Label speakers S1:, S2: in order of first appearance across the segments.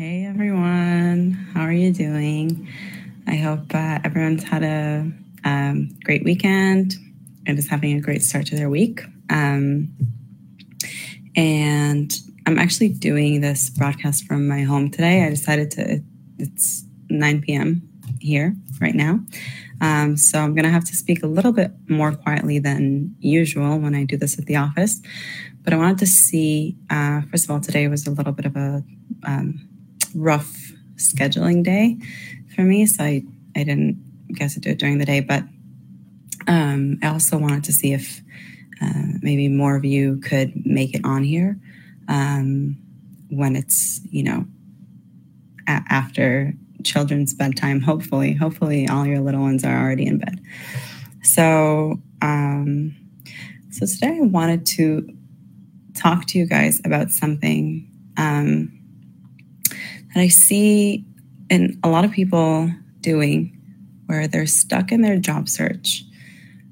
S1: Hey everyone, how are you doing? I hope uh, everyone's had a um, great weekend and is having a great start to their week. Um, and I'm actually doing this broadcast from my home today. I decided to, it's 9 p.m. here right now. Um, so I'm going to have to speak a little bit more quietly than usual when I do this at the office. But I wanted to see, uh, first of all, today was a little bit of a um, rough scheduling day for me. So I, I didn't get to do it during the day. But um, I also wanted to see if uh, maybe more of you could make it on here um, when it's, you know, a- after children's bedtime. Hopefully, hopefully all your little ones are already in bed. So, um, so today I wanted to talk to you guys about something um, that I see in a lot of people doing where they're stuck in their job search.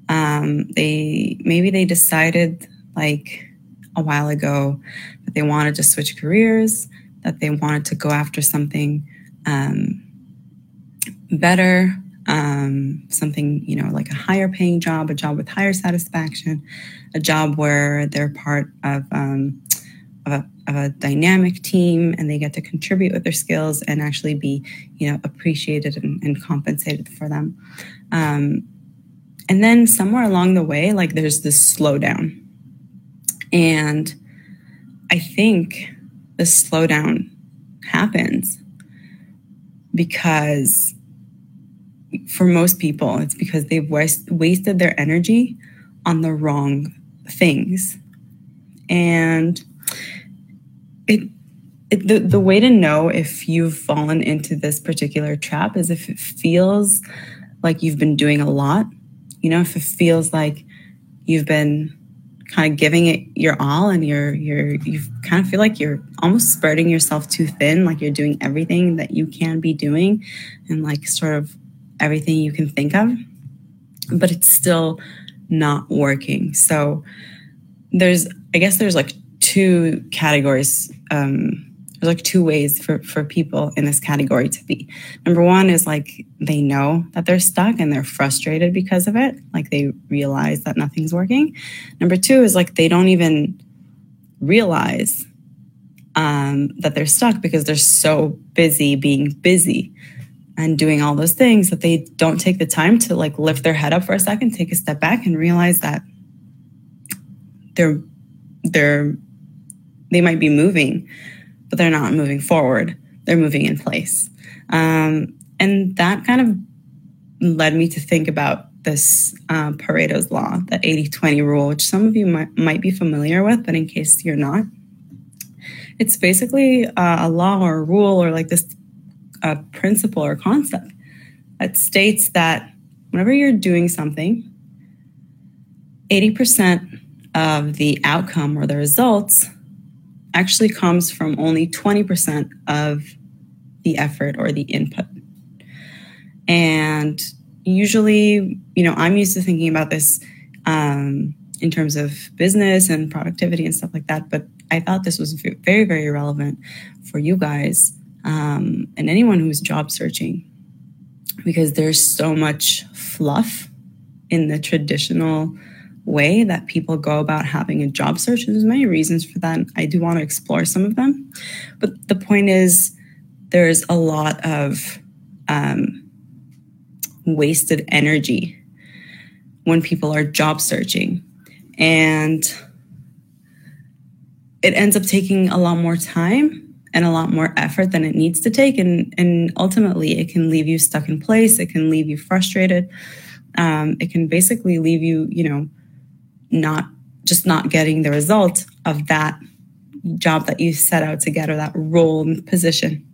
S1: Um, they maybe they decided like a while ago that they wanted to switch careers, that they wanted to go after something um, better, um, something you know like a higher paying job, a job with higher satisfaction, a job where they're part of um, a, a dynamic team and they get to contribute with their skills and actually be you know appreciated and, and compensated for them. Um, and then somewhere along the way like there's this slowdown. And i think the slowdown happens because for most people it's because they've waste, wasted their energy on the wrong things. And it, it the, the way to know if you've fallen into this particular trap is if it feels like you've been doing a lot. You know if it feels like you've been kind of giving it your all and you're you're you kind of feel like you're almost spreading yourself too thin like you're doing everything that you can be doing and like sort of everything you can think of but it's still not working. So there's i guess there's like two categories. Um, there's like two ways for, for people in this category to be. Number one is like they know that they're stuck and they're frustrated because of it. Like they realize that nothing's working. Number two is like they don't even realize um, that they're stuck because they're so busy being busy and doing all those things that they don't take the time to like lift their head up for a second, take a step back, and realize that they're they're they might be moving, but they're not moving forward. They're moving in place. Um, and that kind of led me to think about this uh, Pareto's law, the 80 20 rule, which some of you might, might be familiar with, but in case you're not, it's basically uh, a law or a rule or like this uh, principle or concept that states that whenever you're doing something, 80% of the outcome or the results actually comes from only 20% of the effort or the input. And usually, you know, I'm used to thinking about this um, in terms of business and productivity and stuff like that. But I thought this was very, very relevant for you guys um, and anyone who's job searching because there's so much fluff in the traditional way that people go about having a job search. And there's many reasons for that. I do want to explore some of them. But the point is, there's a lot of um, wasted energy when people are job searching. And it ends up taking a lot more time and a lot more effort than it needs to take. And, and ultimately, it can leave you stuck in place. It can leave you frustrated. Um, it can basically leave you, you know, not just not getting the result of that job that you set out to get or that role and position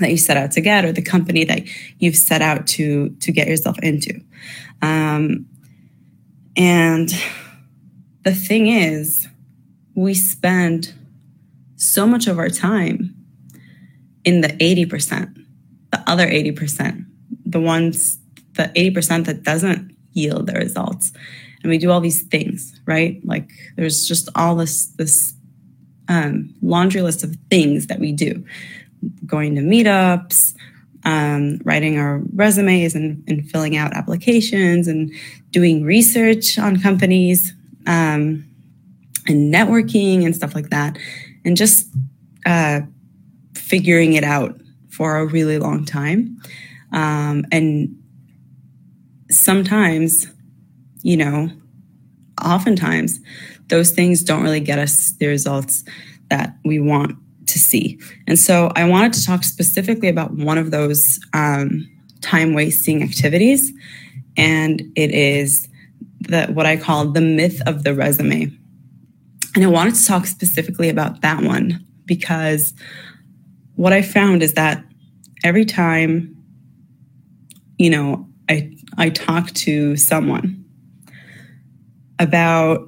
S1: that you set out to get or the company that you've set out to to get yourself into. Um, and the thing is we spend so much of our time in the 80% the other 80% the ones the 80% that doesn't yield the results and we do all these things, right? Like there's just all this this um, laundry list of things that we do. going to meetups, um, writing our resumes and, and, filling out applications and doing research on companies um, and networking and stuff like that. And just uh, figuring it out for a really long time. Um, and sometimes, you know, oftentimes those things don't really get us the results that we want to see. And so I wanted to talk specifically about one of those um, time wasting activities. And it is the, what I call the myth of the resume. And I wanted to talk specifically about that one because what I found is that every time, you know, I, I talk to someone about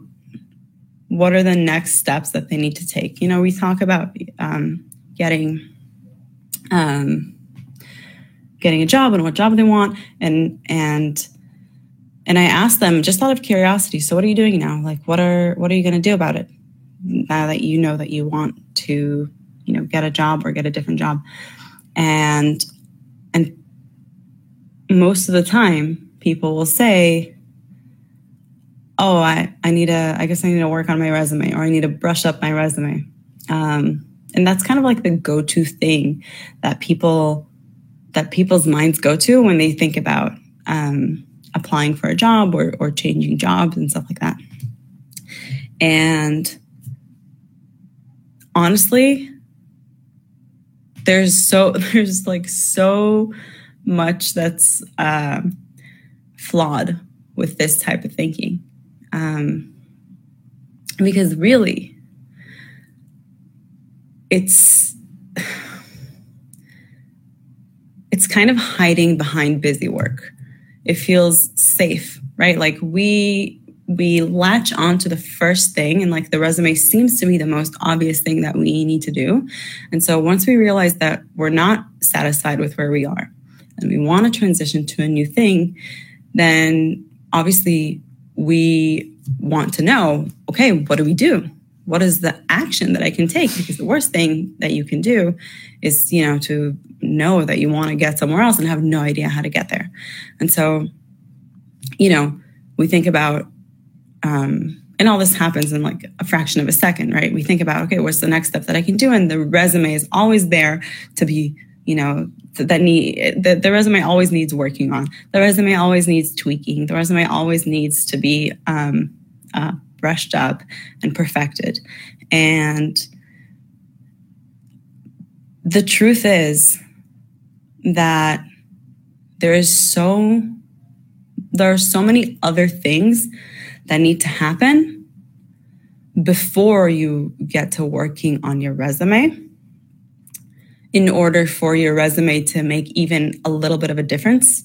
S1: what are the next steps that they need to take. You know, we talk about um, getting um, getting a job and what job they want, and and and I ask them just out of curiosity. So, what are you doing now? Like, what are what are you going to do about it now that you know that you want to, you know, get a job or get a different job? And and most of the time, people will say, oh, I, I need to, I guess I need to work on my resume or I need to brush up my resume. Um, and that's kind of like the go-to thing that people, that people's minds go to when they think about um, applying for a job or, or changing jobs and stuff like that. And honestly, there's so, there's like so much that's uh, flawed with this type of thinking. Um, because really, it's it's kind of hiding behind busy work. It feels safe, right? Like we we latch on to the first thing and like the resume seems to be the most obvious thing that we need to do. And so once we realize that we're not satisfied with where we are and we want to transition to a new thing, then obviously we want to know okay, what do we do? What is the action that I can take? Because the worst thing that you can do is, you know, to know that you want to get somewhere else and have no idea how to get there. And so, you know, we think about, um, and all this happens in like a fraction of a second, right? We think about, okay, what's the next step that I can do? And the resume is always there to be you know that need the, the resume always needs working on. The resume always needs tweaking. The resume always needs to be um, uh, brushed up and perfected. And the truth is that there is so there are so many other things that need to happen before you get to working on your resume in order for your resume to make even a little bit of a difference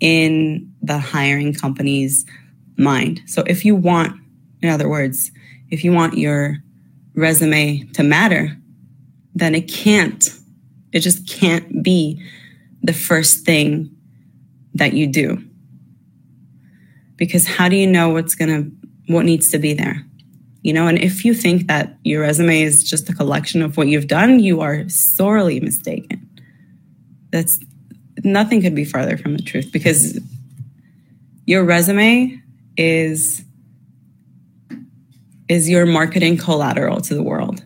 S1: in the hiring company's mind. So if you want, in other words, if you want your resume to matter, then it can't, it just can't be the first thing that you do. Because how do you know what's going to, what needs to be there? You know, and if you think that your resume is just a collection of what you've done, you are sorely mistaken. That's nothing could be farther from the truth because your resume is is your marketing collateral to the world.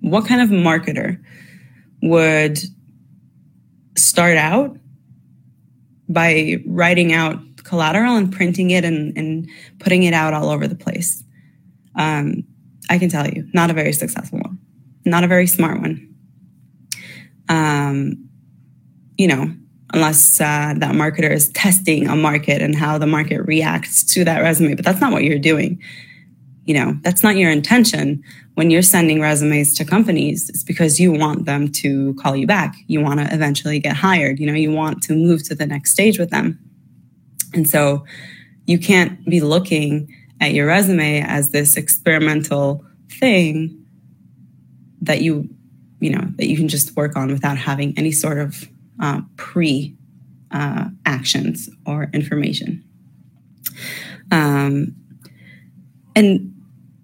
S1: What kind of marketer would start out by writing out collateral and printing it and, and putting it out all over the place? Um, I can tell you, not a very successful one, not a very smart one. Um, you know, unless uh, that marketer is testing a market and how the market reacts to that resume. But that's not what you're doing. You know, that's not your intention when you're sending resumes to companies. It's because you want them to call you back. You want to eventually get hired. You know, you want to move to the next stage with them. And so you can't be looking at your resume as this experimental thing that you you know that you can just work on without having any sort of uh, pre uh, actions or information. Um, and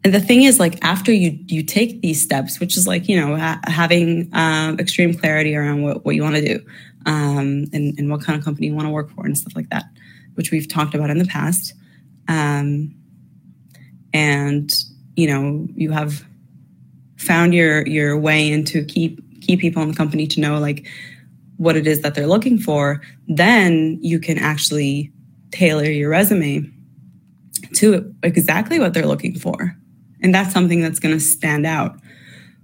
S1: and the thing is like after you you take these steps which is like you know ha- having um, extreme clarity around what, what you want to do um, and, and what kind of company you want to work for and stuff like that which we've talked about in the past um, and you know you have found your your way into keep key people in the company to know like what it is that they're looking for then you can actually tailor your resume to exactly what they're looking for and that's something that's going to stand out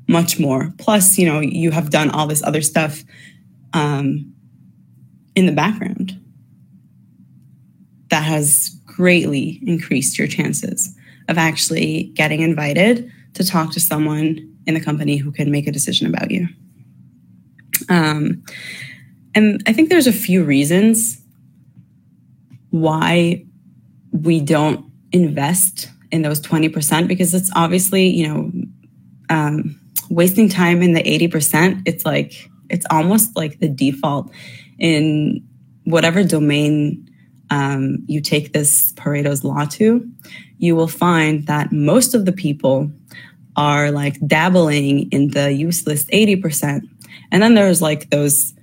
S1: much more. Plus, you know, you have done all this other stuff um, in the background that has greatly increased your chances of actually getting invited to talk to someone in the company who can make a decision about you. Um, and I think there's a few reasons why we don't invest in those 20% because it's obviously, you know, um, wasting time in the 80%, it's like, it's almost like the default in whatever domain um, you take this Pareto's law to, you will find that most of the people are like dabbling in the useless 80%. And then there's like those,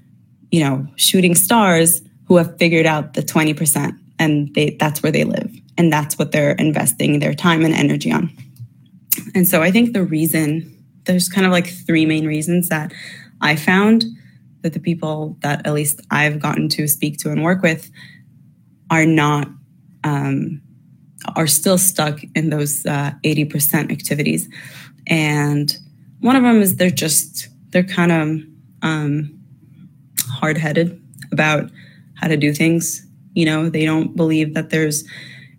S1: you know, shooting stars who have figured out the 20% and they, that's where they live and that's what they're investing their time and energy on. And so I think the reason there's kind of like three main reasons that I found that the people that at least I've gotten to speak to and work with are not um, are still stuck in those uh, 80% activities. And one of them is they're just they're kind of um, hard headed about how to do things. You know, they don't believe that there's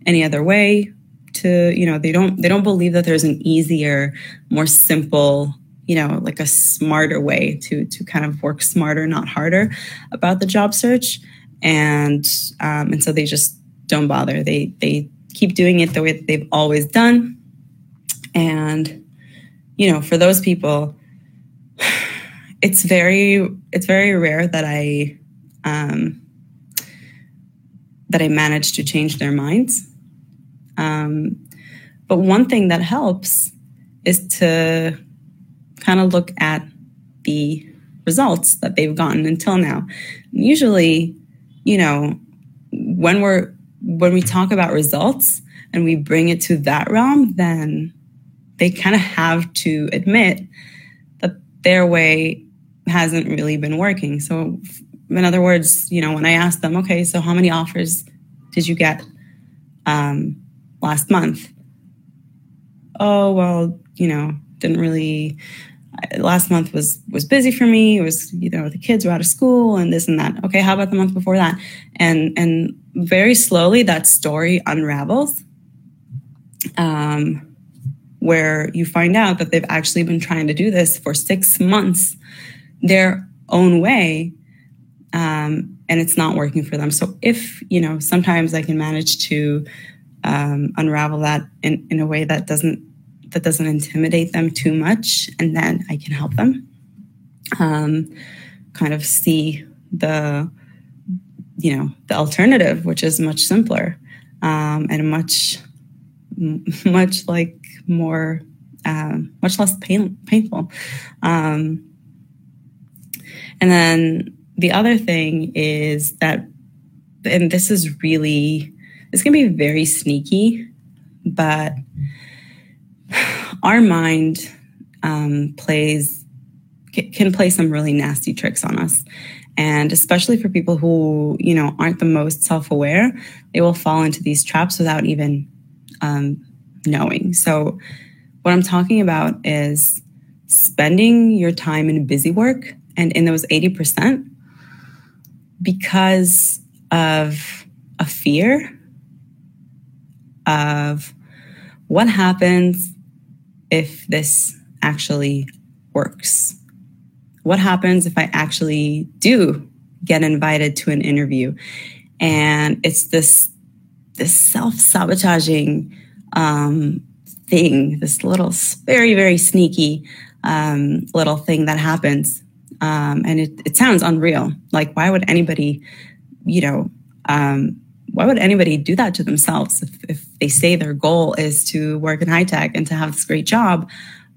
S1: any other way to you know they don't they don't believe that there's an easier more simple you know like a smarter way to to kind of work smarter not harder about the job search and um, and so they just don't bother. They they keep doing it the way that they've always done. And you know for those people it's very it's very rare that i um that i manage to change their minds. Um, but one thing that helps is to kind of look at the results that they've gotten until now. Usually, you know, when we're when we talk about results and we bring it to that realm, then they kind of have to admit that their way hasn't really been working. So, in other words, you know, when I ask them, okay, so how many offers did you get? Um, last month. Oh, well, you know, didn't really last month was was busy for me. It was, you know, the kids were out of school and this and that. Okay, how about the month before that? And and very slowly that story unravels. Um where you find out that they've actually been trying to do this for six months their own way um, and it's not working for them so if you know sometimes i can manage to um, unravel that in, in a way that doesn't that doesn't intimidate them too much, and then I can help them um, kind of see the you know the alternative, which is much simpler um, and much much like more um, much less pain, painful. Um, and then the other thing is that, and this is really going to be very sneaky, but our mind um, plays can play some really nasty tricks on us. And especially for people who, you know, aren't the most self-aware, they will fall into these traps without even um, knowing. So what I'm talking about is spending your time in busy work and in those 80% because of a fear of what happens if this actually works? What happens if I actually do get invited to an interview? And it's this this self-sabotaging um, thing, this little very, very sneaky um, little thing that happens. Um, and it, it sounds unreal. Like, why would anybody, you know, um, why would anybody do that to themselves if, if they say their goal is to work in high tech and to have this great job?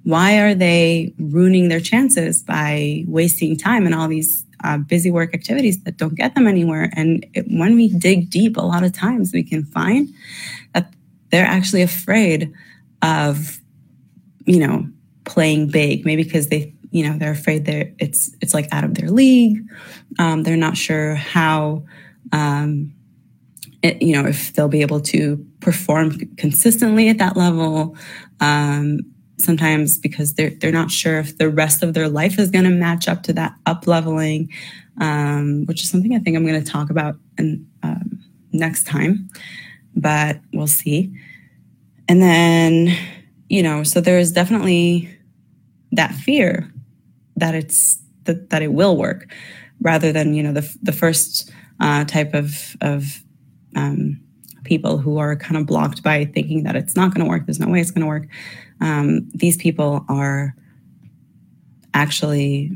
S1: Why are they ruining their chances by wasting time in all these uh, busy work activities that don't get them anywhere? And it, when we dig deep, a lot of times we can find that they're actually afraid of, you know, playing big, maybe because they, you know, they're afraid that it's it's like out of their league. Um, they're not sure how. Um, you know, if they'll be able to perform consistently at that level, um, sometimes because they're they're not sure if the rest of their life is going to match up to that up leveling, um, which is something I think I'm going to talk about in, um, next time. But we'll see. And then, you know, so there is definitely that fear that it's that, that it will work, rather than you know the the first uh, type of of um, people who are kind of blocked by thinking that it's not going to work. There's no way it's going to work. Um, these people are actually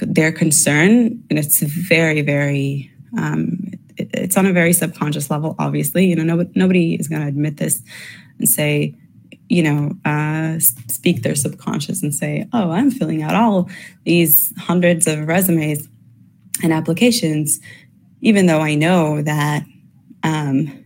S1: their concern, and it's very, very. Um, it, it's on a very subconscious level. Obviously, you know, no, nobody is going to admit this and say, you know, uh, speak their subconscious and say, "Oh, I'm filling out all these hundreds of resumes and applications, even though I know that um,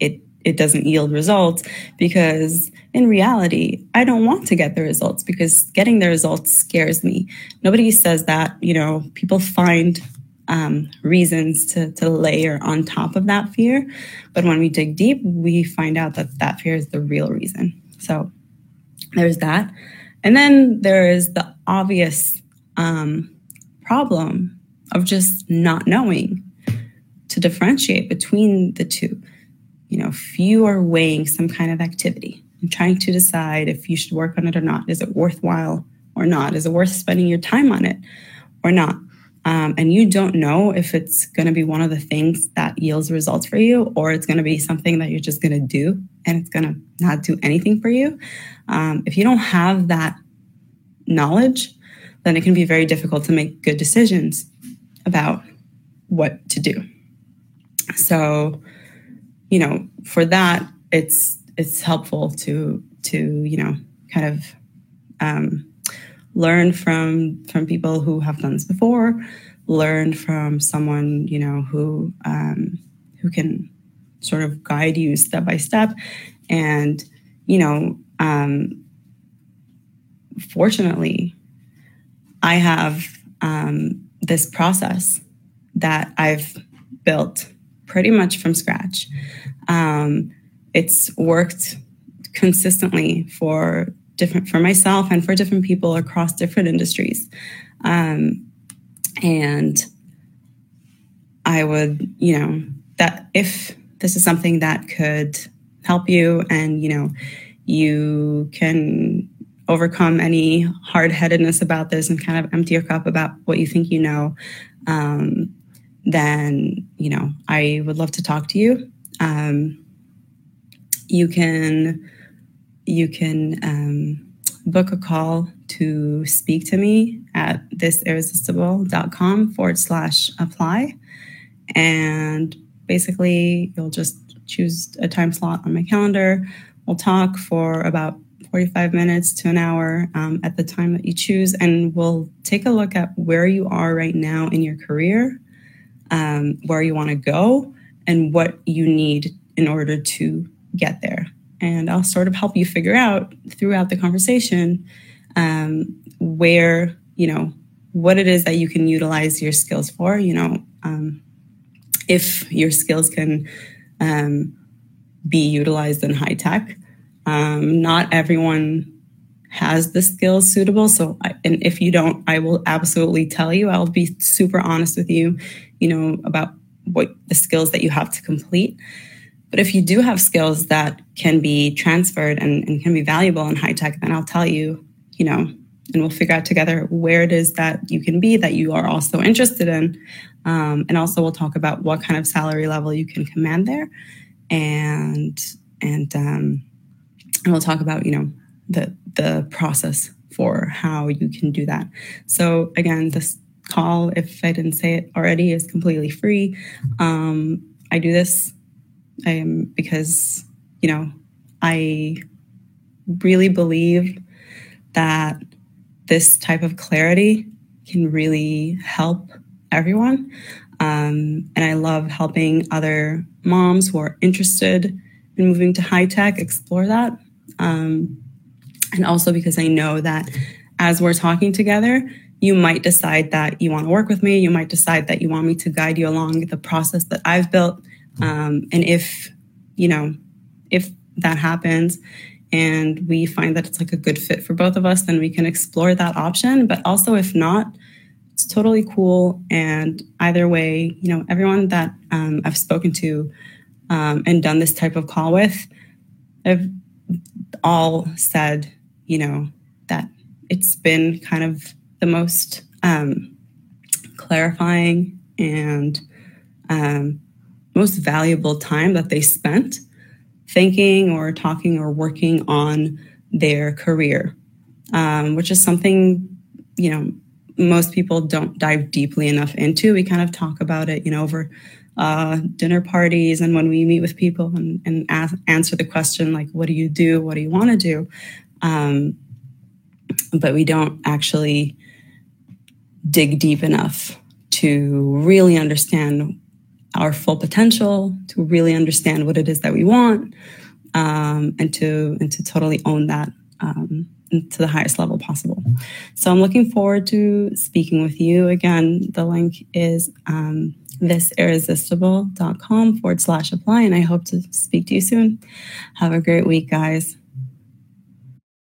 S1: it it doesn't yield results because in reality i don't want to get the results because getting the results scares me. Nobody says that you know people find um, reasons to, to layer on top of that fear. But when we dig deep we find out that that fear is the real reason. So there's that. And then there is the obvious um, problem of just not knowing to differentiate between the two. You know, if you are weighing some kind of activity and trying to decide if you should work on it or not, is it worthwhile or not? Is it worth spending your time on it or not? Um, and you don't know if it's going to be one of the things that yields results for you, or it's going to be something that you're just going to do and it's going to not do anything for you. Um, if you don't have that knowledge, then it can be very difficult to make good decisions about what to do. So, you know, for that, it's it's helpful to to you know kind of um, learn from from people who have done this before, learn from someone you know who um, who can sort of guide you step by step, and you know, um, fortunately, I have um, this process that I've built pretty much from scratch. Um, it's worked consistently for different for myself and for different people across different industries. Um, and I would, you know, that if this is something that could help you and, you know, you can overcome any hard headedness about this and kind of empty your cup about what you think you know, um, then you know I would love to talk to you. Um, you can you can um, book a call to speak to me at thisimresistible.com forward slash apply. And basically, you'll just choose a time slot on my calendar. We'll talk for about 45 minutes to an hour um, at the time that you choose, and we'll take a look at where you are right now in your career um, where you want to go and what you need in order to get there. And I'll sort of help you figure out throughout the conversation um, where, you know, what it is that you can utilize your skills for. You know, um, if your skills can um, be utilized in high tech, um, not everyone has the skills suitable. So, I, and if you don't, I will absolutely tell you. I'll be super honest with you you know, about what the skills that you have to complete. But if you do have skills that can be transferred and, and can be valuable in high tech, then I'll tell you, you know, and we'll figure out together where it is that you can be that you are also interested in. Um, and also we'll talk about what kind of salary level you can command there. And and um, and we'll talk about, you know, the the process for how you can do that. So again, this call, if I didn't say it already, is completely free. Um, I do this um, because, you know, I really believe that this type of clarity can really help everyone. Um, and I love helping other moms who are interested in moving to high tech explore that. Um, and also because I know that as we're talking together, you might decide that you want to work with me. You might decide that you want me to guide you along the process that I've built. Um, and if, you know, if that happens and we find that it's like a good fit for both of us, then we can explore that option. But also, if not, it's totally cool. And either way, you know, everyone that um, I've spoken to um, and done this type of call with, have all said, you know, that it's been kind of the most um, clarifying and um, most valuable time that they spent thinking or talking or working on their career, um, which is something, you know, most people don't dive deeply enough into. We kind of talk about it, you know, over uh, dinner parties and when we meet with people and, and ask, answer the question like, what do you do? What do you want to do? Um, but we don't actually dig deep enough to really understand our full potential, to really understand what it is that we want, um, and to and to totally own that um, to the highest level possible. So I'm looking forward to speaking with you again. The link is um, thisilresistible.com forward slash apply, and I hope to speak to you soon. Have a great week, guys.